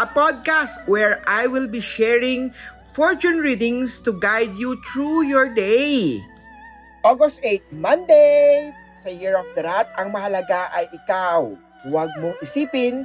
a podcast where I will be sharing fortune readings to guide you through your day. August 8, Monday! Sa Year of the Rat, ang mahalaga ay ikaw. Huwag mong isipin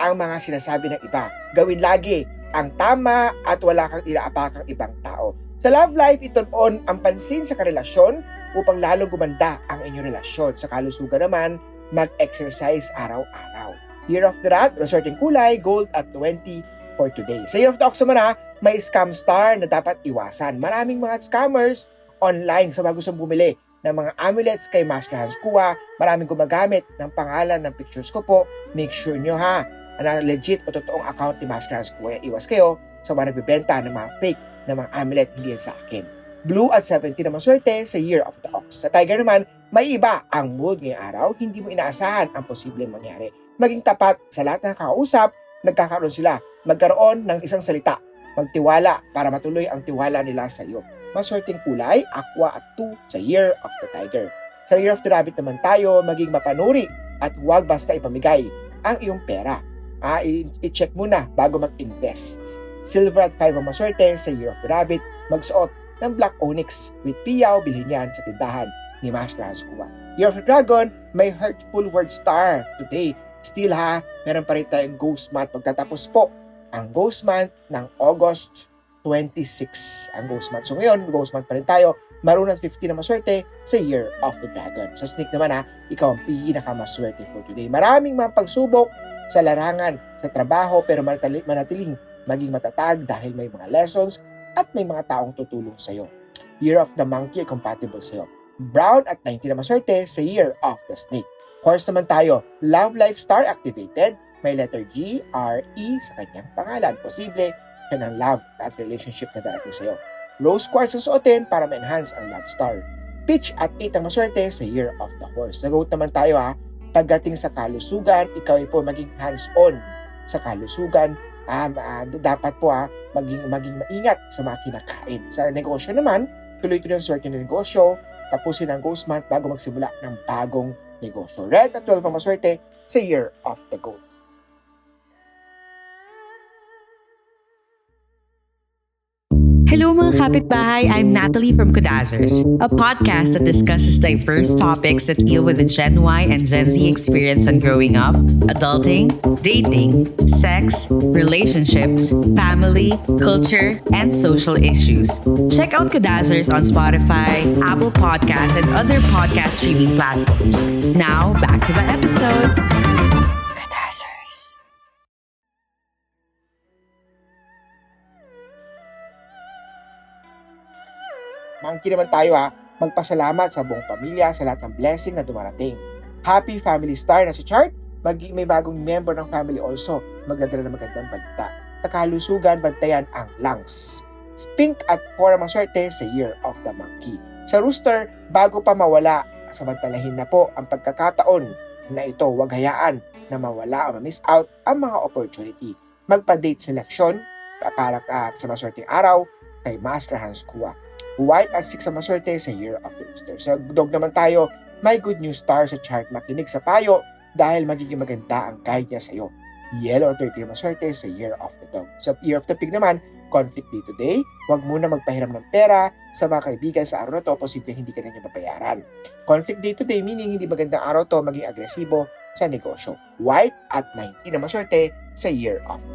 ang mga sinasabi ng iba. Gawin lagi ang tama at wala kang inaapakang ibang tao. Sa love life, ituon ang pansin sa karelasyon upang lalong gumanda ang inyong relasyon. Sa kalusugan naman, mag-exercise araw-araw. Year of the Rat, resorting kulay, gold at 20 for today. Sa Year of the Ox naman ha, may scam star na dapat iwasan. Maraming mga scammers online sa mga gustong bumili ng mga amulets kay Master Hans Kua. Maraming gumagamit ng pangalan ng pictures ko po. Make sure nyo ha, na legit o totoong account ni Master Hans Kua. Iwas kayo sa mga nagbibenta ng mga fake na mga amulet hindi yan sa akin. Blue at 17 naman swerte sa Year of the Ox. Sa Tiger naman, may iba ang mood ngayong araw, hindi mo inaasahan ang posibleng mangyari. Maging tapat sa lahat ng kakausap, nagkakaroon sila. Magkaroon ng isang salita. Magtiwala para matuloy ang tiwala nila sa iyo. Maswerteng kulay, aqua at 2 sa Year of the Tiger. Sa Year of the Rabbit naman tayo, maging mapanuri at huwag basta ipamigay ang iyong pera. Ah, i-check muna bago mag-invest. Silver at 5 ang maswerte sa Year of the Rabbit, magsuot ng Black Onyx with piyaw, bilhin yan sa tindahan ni Master Hans Kua. Year of the Dragon, may hurtful word star today. Still ha, meron pa rin tayong Ghost Month. Pagtatapos po ang Ghost Month ng August 26 ang Ghost Month. So ngayon, Ghost Month pa rin tayo. Maroon at 50 na maswerte sa Year of the Dragon. Sa Snake naman ha, ikaw ang pinakamaswerte for today. Maraming mga pagsubok sa larangan, sa trabaho, pero manatiling maging matatag dahil may mga lessons at may mga taong tutulong sa iyo. Year of the Monkey ay compatible sa iyo. Brown at 90 na maswerte sa Year of the Snake. Course naman tayo, Love Life Star activated, may letter G, R, E sa kanyang pangalan. Posible siya ng love at relationship na darating sa iyo. Rose Quartz ang suotin para ma-enhance ang Love Star. Pitch at 8 ang maswerte sa Year of the Horse. Nag naman tayo ha, pagdating sa kalusugan, ikaw ay po maging hands-on sa kalusugan um, uh, dapat po ah, maging, maging maingat sa mga kinakain. Sa negosyo naman, tuloy-tuloy ang swerte ng negosyo, tapusin ang ghost month bago magsimula ng bagong negosyo. Red at 12 ang maswerte sa Year of the Goat. Hello mga kapitbahay, I'm Natalie from Kudazers, a podcast that discusses diverse topics that deal with the Gen Y and Gen Z experience on growing up, adulting, dating, sex, relationships, family, culture, and social issues. Check out Kudazers on Spotify, Apple Podcasts, and other podcast streaming platforms. Now, back to the episode. Monkey naman tayo ha, magpasalamat sa buong pamilya sa lahat ng blessing na dumarating. Happy Family Star na sa chart, mag may bagong member ng family also, magdadala ng magandang balita. Takalusugan, bantayan ang lungs. Pink at 4 ang maswerte sa Year of the Monkey. Sa Rooster, bago pa mawala, samantalahin na po ang pagkakataon na ito, wag hayaan na mawala o ma-miss out ang mga opportunity. Magpa-date selection para uh, sa maswerteng araw kay Master Hans Kua. White at 6 ang maswerte sa Year of the Easter. Sa dog naman tayo, may good news star sa chart makinig sa payo dahil magiging maganda ang guide niya sa iyo. Yellow at 30 ang maswerte sa Year of the Dog. Sa Year of the Pig naman, conflict day to day, huwag muna magpahiram ng pera sa mga kaibigan sa araw na to, posible hindi ka na niya mabayaran. Conflict day to day meaning hindi magandang araw to maging agresibo sa negosyo. White at 19 na maswerte sa Year of the